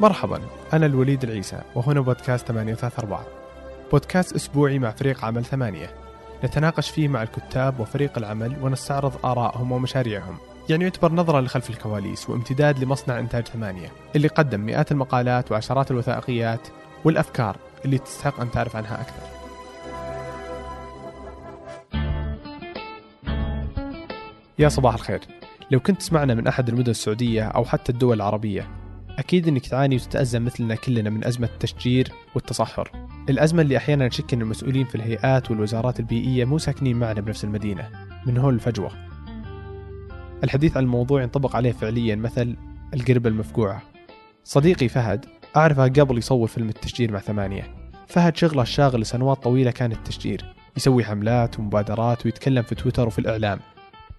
مرحبا أنا الوليد العيسى وهنا بودكاست 834 بودكاست أسبوعي مع فريق عمل ثمانية. نتناقش فيه مع الكتاب وفريق العمل ونستعرض آرائهم ومشاريعهم. يعني يعتبر نظرة لخلف الكواليس وامتداد لمصنع إنتاج ثمانية اللي قدم مئات المقالات وعشرات الوثائقيات والأفكار اللي تستحق أن تعرف عنها أكثر. يا صباح الخير. لو كنت تسمعنا من أحد المدن السعودية أو حتى الدول العربية أكيد أنك تعاني وتتأزم مثلنا كلنا من أزمة التشجير والتصحر. الأزمة اللي أحيانا نشك أن المسؤولين في الهيئات والوزارات البيئية مو ساكنين معنا بنفس المدينة من هون الفجوة. الحديث عن الموضوع ينطبق عليه فعليا مثل القربة المفقوعة. صديقي فهد أعرفه قبل يصور فيلم التشجير مع ثمانية. فهد شغله الشاغل لسنوات طويلة كان التشجير. يسوي حملات ومبادرات ويتكلم في تويتر وفي الإعلام.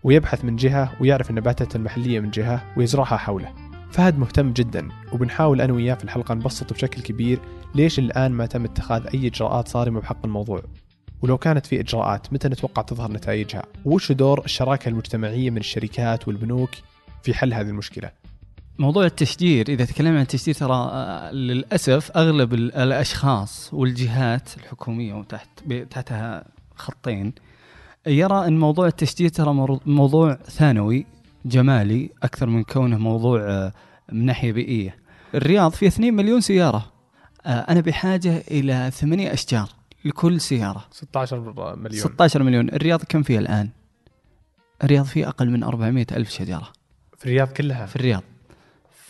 ويبحث من جهة ويعرف النباتات المحلية من جهة ويزرعها حوله. فهد مهتم جدا وبنحاول أنا وياه في الحلقة نبسط بشكل كبير ليش الآن ما تم اتخاذ أي إجراءات صارمة بحق الموضوع. ولو كانت في إجراءات متى نتوقع تظهر نتائجها؟ وش دور الشراكة المجتمعية من الشركات والبنوك في حل هذه المشكلة؟ موضوع التشجير إذا تكلمنا عن التشجير ترى آه، للأسف أغلب الأشخاص والجهات الحكومية وتحت تحتها خطين يرى إن موضوع التشجير ترى موضوع ثانوي جمالي أكثر من كونه موضوع آه، من ناحية بيئية. الرياض فيها 2 مليون سيارة. آه، أنا بحاجة إلى ثمانية أشجار لكل سيارة. 16 مليون 16 مليون، الرياض كم فيها الآن؟ الرياض فيه أقل من 400 ألف شجرة. في الرياض كلها؟ في الرياض.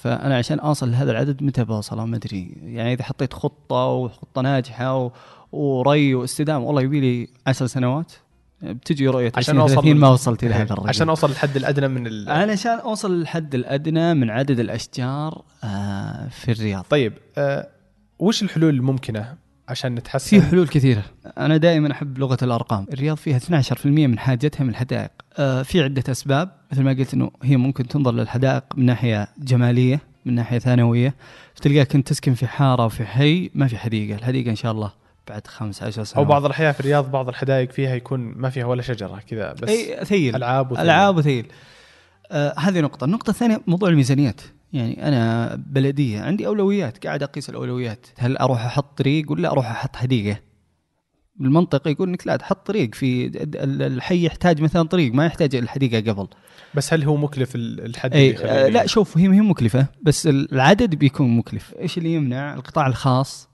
فأنا عشان أوصل لهذا العدد متى بوصله ما أدري يعني إذا حطيت خطة وخطة ناجحة و... وري واستدامة والله يبي لي 10 سنوات بتجي رؤية عشان أوصل ما وصلت إلى هذا الرقم عشان أوصل للحد الأدنى من ال... عشان أوصل للحد الأدنى من عدد الأشجار آه في الرياض. طيب آه وش الحلول الممكنة عشان نتحسن؟ في حلول كثيرة. أنا دائما أحب لغة الأرقام. الرياض فيها 12% من حاجتها من الحدائق. آه في عدة أسباب. مثل ما قلت إنه هي ممكن تنظر للحدائق من ناحية جمالية من ناحية ثانوية. تلقاك كنت تسكن في حارة وفي حي ما في حديقة. الحديقة إن شاء الله بعد خمس عشر سنوات. أو بعض الاحياء في الرياض بعض الحدائق فيها يكون ما فيها ولا شجرة كذا بس أي ثيل ألعاب وثيل ألعاب وثيل آه هذه نقطة. النقطة الثانية موضوع الميزانيات. يعني أنا بلدية عندي أولويات قاعد أقيس الأولويات. هل أروح أحط طريق ولا أروح أحط حديقة؟ بالمنطق يقول إنك لا تحط طريق في الحي يحتاج مثلا طريق ما يحتاج الحديقة قبل. بس هل هو مكلف الحد أي آه لا شوف هي هي مكلفة بس العدد بيكون مكلف. إيش اللي يمنع؟ القطاع الخاص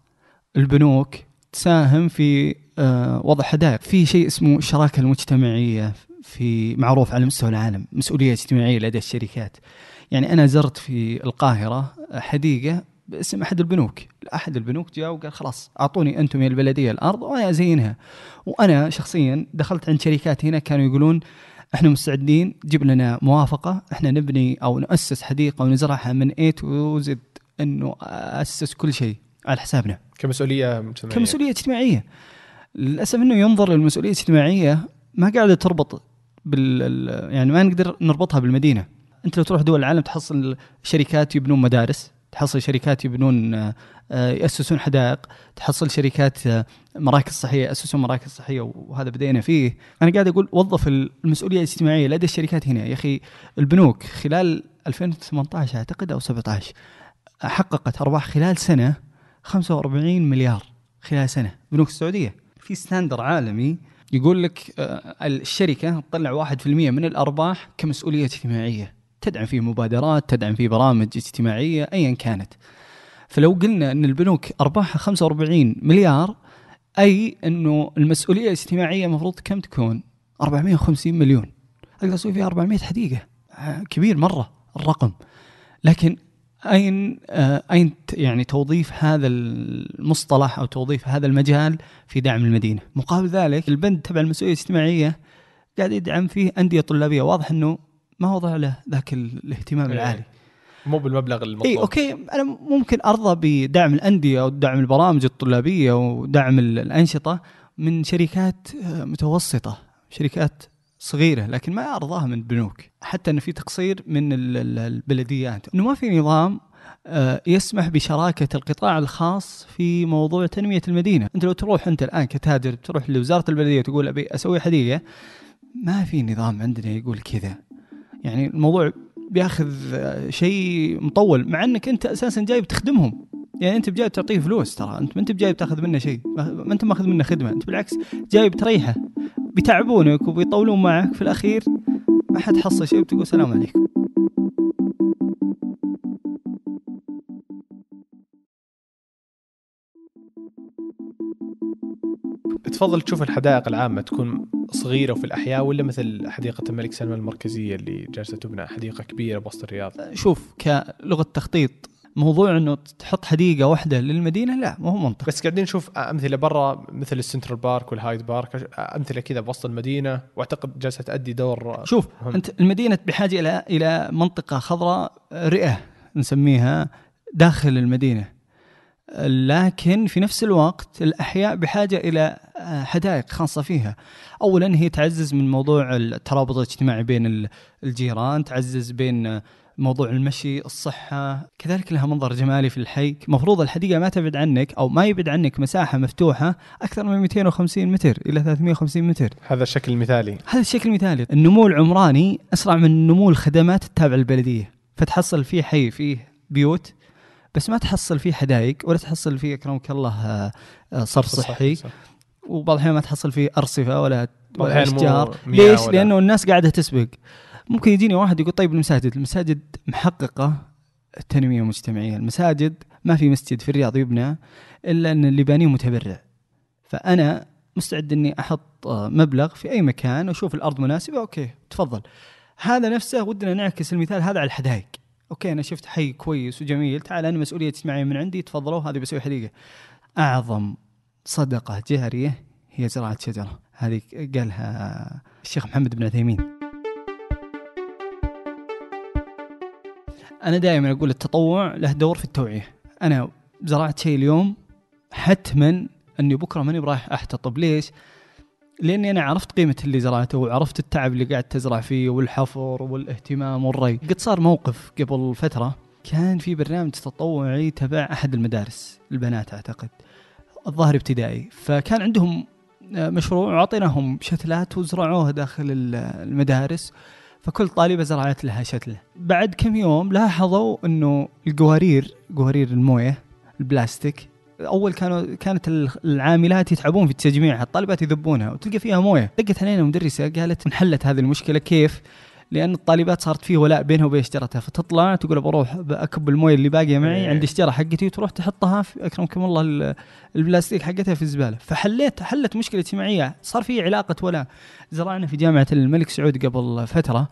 البنوك. تساهم في آه وضع حدائق. في شيء اسمه الشراكة المجتمعية في معروف على مستوى العالم مسؤولية اجتماعية لدى الشركات. يعني أنا زرت في القاهرة حديقة باسم أحد البنوك. أحد البنوك جاء وقال خلاص أعطوني أنتم يا البلدية الأرض وأنا ازينها وأنا شخصيا دخلت عند شركات هنا كانوا يقولون إحنا مستعدين جيب لنا موافقة إحنا نبني أو نأسس حديقة ونزرعها من اي تو زد إنه أسس كل شيء. على حسابنا. كمسؤولية مجتمعيه كمسؤولية اجتماعية. للأسف إنه ينظر للمسؤولية الاجتماعية ما قاعدة تربط بال يعني ما نقدر نربطها بالمدينة. أنت لو تروح دول العالم تحصل شركات يبنون مدارس تحصل شركات يبنون آه، يأسسون حدائق تحصل شركات آه، مراكز صحية يأسسون مراكز صحية وهذا بدينا فيه. أنا قاعد أقول وظف المسؤولية الاجتماعية لدى الشركات هنا. يا أخي البنوك خلال 2018 أعتقد أو 17 حققت أرباح خلال سنة 45 مليار خلال سنة بنوك السعودية. في ستاندر عالمي يقول لك آه، الشركة تطلع 1% من الأرباح كمسؤولية اجتماعية. تدعم فيه مبادرات تدعم فيه برامج اجتماعية ايا كانت. فلو قلنا إن البنوك أرباحها 45 مليار أي إنه المسؤولية الاجتماعية المفروض كم تكون؟ 450 مليون. أقدر أسوي فيها 400 حديقة. آه، كبير مرة الرقم. لكن أين آه، أين يعني توظيف هذا المصطلح أو توظيف هذا المجال في دعم المدينة. مقابل ذلك البند تبع المسؤولية الاجتماعية قاعد يدعم فيه أندية طلابية. واضح إنه ما وضع له ذاك الاهتمام إيه. العالي. مو بالمبلغ المطلوب. اي أوكي. أنا ممكن أرضى بدعم الأندية ودعم البرامج الطلابية ودعم الأنشطة من شركات آه، متوسطة شركات صغيرة لكن ما ارضاها من البنوك حتى انه في تقصير من البلديات. إنه ما في نظام آه، يسمح بشراكة القطاع الخاص في موضوع تنمية المدينة. أنت لو تروح أنت الآن كتاجر تروح لوزارة البلدية وتقول أبي أسوي حديقة ما في نظام عندنا يقول كذا. يعني الموضوع بياخذ آه، شيء مطول مع إنك أنت أساسا جاي بتخدمهم. يعني أنت بجاي تعطيه فلوس ترى أنت ما أنت بجاي بتاخذ منه شيء ما أنت ماخذ منه خدمة أنت بالعكس جاي بتريحه. بيتعبونك وبيطولون معك في الأخير ما حد حصل شيء وتقول سلام عليكم. تفضل تشوف الحدائق العامة تكون صغيرة وفي الأحياء ولا مثل حديقة الملك سلمان المركزية اللي جالسة تبنى حديقة كبيرة بوسط الرياض؟ شوف كلغة تخطيط موضوع إنه تحط حديقة واحدة للمدينة لا ما هو منطقي بس قاعدين نشوف أمثلة برا مثل ال Central Park وال Hyde Park أمثلة كذا بوسط المدينة. وأعتقد جالسة تأدي دور شوف مهم. أنت المدينة بحاجة إلى إلى منطقة خضراء رئة نسميها داخل المدينة. لكن في نفس الوقت الأحياء بحاجة إلى آه، حدائق خاصة فيها. اولا هي تعزز من موضوع الترابط الاجتماعي بين ال- الجيران تعزز بين موضوع المشي الصحة كذلك لها منظر جمالي في الحي مفروض الحديقة ما تبعد عنك أو ما يبعد عنك مساحة مفتوحة أكثر من 250 متر إلى 350 متر. هذا الشكل المثالي هذا الشكل المثالي النمو العمراني أسرع من نمو الخدمات التابعة للبلدية. فتحصل فيه حي فيه بيوت بس ما تحصل فيه حدائق ولا تحصل فيه أكرمك الله آه، صرف صحي صح. وبعض الأحيان ما تحصل فيه أرصفة ولا أشجار. ليش؟ ولا- لأنه الناس قاعدة تسبق. ممكن يجيني واحد يقول طيب المساجد المساجد محققة التنميه المجتمعيه المساجد ما في مسجد في الرياض يبنى إلا إن اللي بانيه متبرع. فأنا مستعد إني أحط مبلغ في أي مكان وأشوف الأرض مناسبة okay تفضل. هذا نفسه ودنا نعكس المثال هذا على الحدائق. okay أنا شفت حي كويس وجميل تعال أنا مسؤولية اجتماعية من عندي تفضلوا هذه بسوي حديقة. أعظم صدقة جارية هي زراعة شجرة. هذه قالها الشيخ محمد بن عثيمين. أنا دائما أقول التطوع له دور في التوعية. أنا زرعت شيء اليوم حتما أني بكرة ماني برايح احتطب ليش؟ لأني أنا عرفت قيمة اللي زرعته وعرفت التعب اللي قاعد تزرع فيه والحفر والاهتمام والري. قد صار موقف قبل فترة كان في برنامج تطوعي تبع أحد المدارس البنات أعتقد الظاهر ابتدائي. فكان عندهم مشروع وعطيناهم شتلات وزرعوها داخل ال- المدارس. فكل طالبة زرعت لها شتله بعد كم يوم لاحظوا إنه القوارير قوارير الموية البلاستيك أول كانوا كانت العاملات يتعبون في تجميعها الطالبات يذبونها وتلقى فيها موية. دقت علينا مدرسة قالت انحلت هذه المشكلة كيف؟ لأن الطالبات صارت فيه ولاء بينها وبين شجرتها فتطلع تقول بروح باكب المويه اللي باقية معي إيه. عند الشجره حقتي وتروح تحطها في أكرمكم الله ال- البلاستيك حقتها في الزبالة. فحليت حلت مشكلة اجتماعيه صار في علاقة ولاء. زرعنا في جامعة الملك سعود قبل فترة.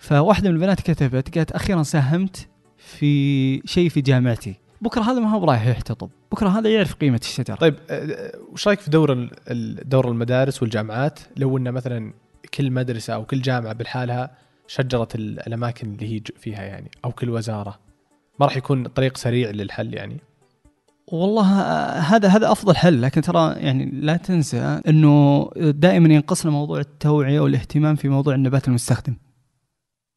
فواحدة من البنات كتبت قالت أخيرا ساهمت في شيء في جامعتي. بكرة هذا ما هو برايح يحتطب. بكرة هذا يعرف قيمة الشجرة. طيب آه، وش رأيك في دور دور المدارس والجامعات؟ لو ان مثلا كل مدرسة أو كل جامعة بالحالها شجرت ال- الأماكن اللي هي فيها يعني أو كل وزارة ما راح يكون طريق سريع للحل يعني والله آه، هذا هذا أفضل حل لكن ترى يعني لا تنسى إنه دائما ينقصنا موضوع التوعية والاهتمام في موضوع النبات المستخدم.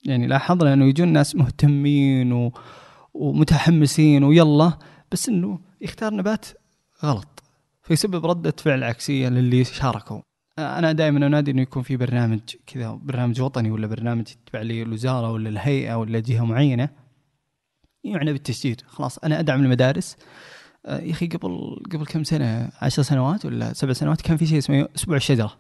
يعني لاحظنا إنه يجون ناس مهتمين و... ومتحمسين ويلا بس إنه يختار نبات غلط فيسبب ردة فعل عكسية للي شاركوا. أنا دائما أنادي إنه يكون في برنامج كذا برنامج وطني ولا برنامج يتبع لي الوزارة ولا الهيئة ولا جهة معينة يعنى بالتشجير خلاص أنا أدعم المدارس. آه، يا أخي قبل قبل كم سنة؟ عشر سنوات ولا سبع سنوات كان في شيء اسمه أسبوع الشجرة.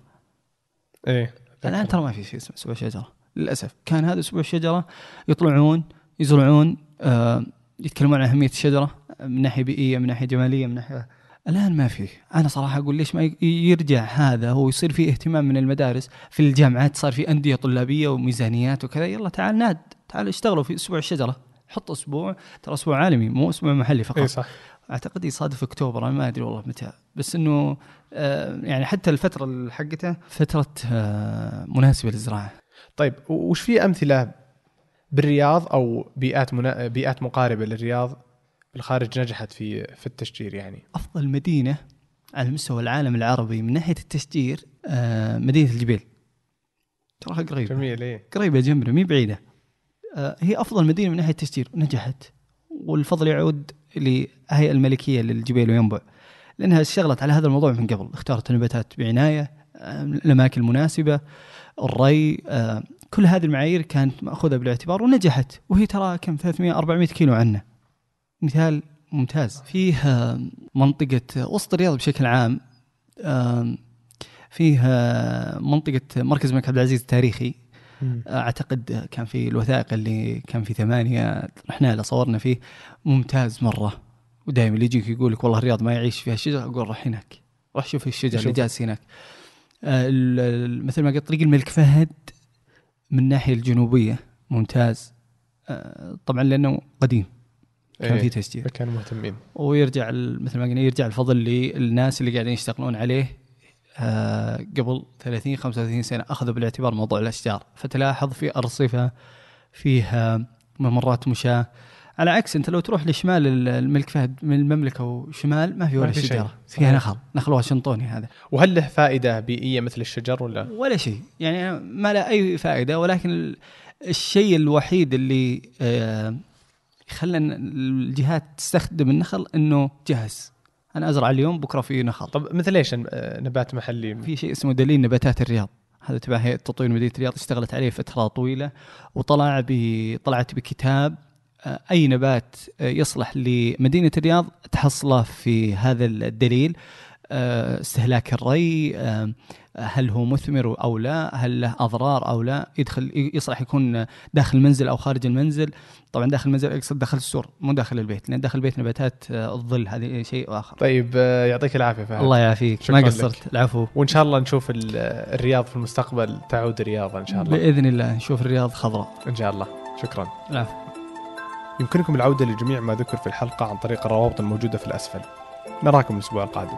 إيه الان ترى ما في شيء اسمه أسبوع الشجرة للأسف. كان هذا أسبوع الشجرة يطلعون يزرعون آه، يتكلمون عن أهمية الشجرة من ناحية بيئية من ناحية جمالية من ناحية الآن ما في أنا صراحة أقول ليش ما يرجع هذا ويصير في اهتمام من المدارس. في الجامعات صار في أندية طلابية وميزانيات وكذا. يلا تعال ناد. تعال اشتغلوا في أسبوع الشجرة. حط أسبوع. ترى أسبوع عالمي مو أسبوع محلي فقط. إيه صح. أعتقد يصادف أكتوبر. أنا ما أدري والله متى. بس إنه آه، يعني حتى الفترة حقته فترة آه، مناسبة للزراعة. طيب وش في أمثلة بالرياض أو بيئات منا... بيئات مقاربة للرياض بالخارج نجحت في في التشجير يعني. أفضل مدينة على مستوى العالم العربي من ناحية التشجير آه، مدينة الجبيل تراها قريبة. جميل إيه. قريبة جنبنا مي بعيدة. آه، هي أفضل مدينة من ناحية التشجير نجحت. والفضل يعود للهيئه الملكية للجبيل وينبع. لأنها اشتغلت على هذا الموضوع من قبل. اختارت النباتات بعناية آه، الأماكن المناسبة الري كل هذه المعايير كانت مأخوذة بالاعتبار ونجحت. وهي ترى كم؟ 300 400 كيلو عنا مثال ممتاز. فيه آه، منطقة وسط الرياض بشكل عام فيه آه، منطقة مركز الملك عبد العزيز التاريخي. أعتقد كان في الوثائق اللي كان في ثمانية رحنا له صورنا فيه ممتاز مرة. ودائما اللي يجيك يقول لك والله الرياض ما يعيش فيها شجر أقول روح هناك. روح شوف الشجر اللي. جالس هناك. آه، مثل ما قلت طريق الملك فهد من الناحية الجنوبية. ممتاز. آه، طبعا لأنه قديم. كان إيه. في تشجير كانوا مهتمين. ويرجع مثل ما قلنا يرجع الفضل للناس اللي قاعدين يشتغلون عليه. آه، قبل 30 35 سنة أخذوا بالاعتبار موضوع الأشجار. فتلاحظ في أرصفة فيها ممرات مشاة. على عكس أنت لو تروح لشمال ال- الملك فهد من المملكة وشمال ما في ولا في. شجرة. فيها نخل. نخل واشنطوني هذا. وهل له فائدة بيئية مثل الشجر ولا؟ ولا شيء. يعني ما له أي فائدة ولكن ال- الشيء الوحيد اللي آه، خلى الجهات تستخدم النخل إنه جهز أنا أزرع اليوم بكرة في نخل. طب مثل إيش نبات محلي؟ في شيء اسمه دليل نباتات الرياض. هذا تبع هيئة تطوير مدينة الرياض اشتغلت عليه فترة طويلة وطلع ب طلعت بكتاب آه، أي نبات آه، يصلح لمدينة الرياض تحصله في هذا الدليل آه، استهلاك الري هل هو مثمر أو لا؟ هل له أضرار أو لا؟ يدخل يصلح يكون داخل المنزل أو خارج المنزل. طبعا داخل المنزل اقصد داخل السور مو داخل البيت لأن داخل البيت نباتات الظل هذه شيء آخر. طيب آه، يعطيك العافية فهد. الله يعافيك. ما. قصرت. العفو. وإن شاء الله نشوف ال- الرياض في المستقبل تعود الرياض إن شاء الله. بإذن الله نشوف الرياض خضراء. إن شاء الله. شكرا. العفو. يمكنكم العودة لجميع ما ذكر في الحلقة عن طريق الروابط الموجودة في الأسفل. نراكم الأسبوع القادم.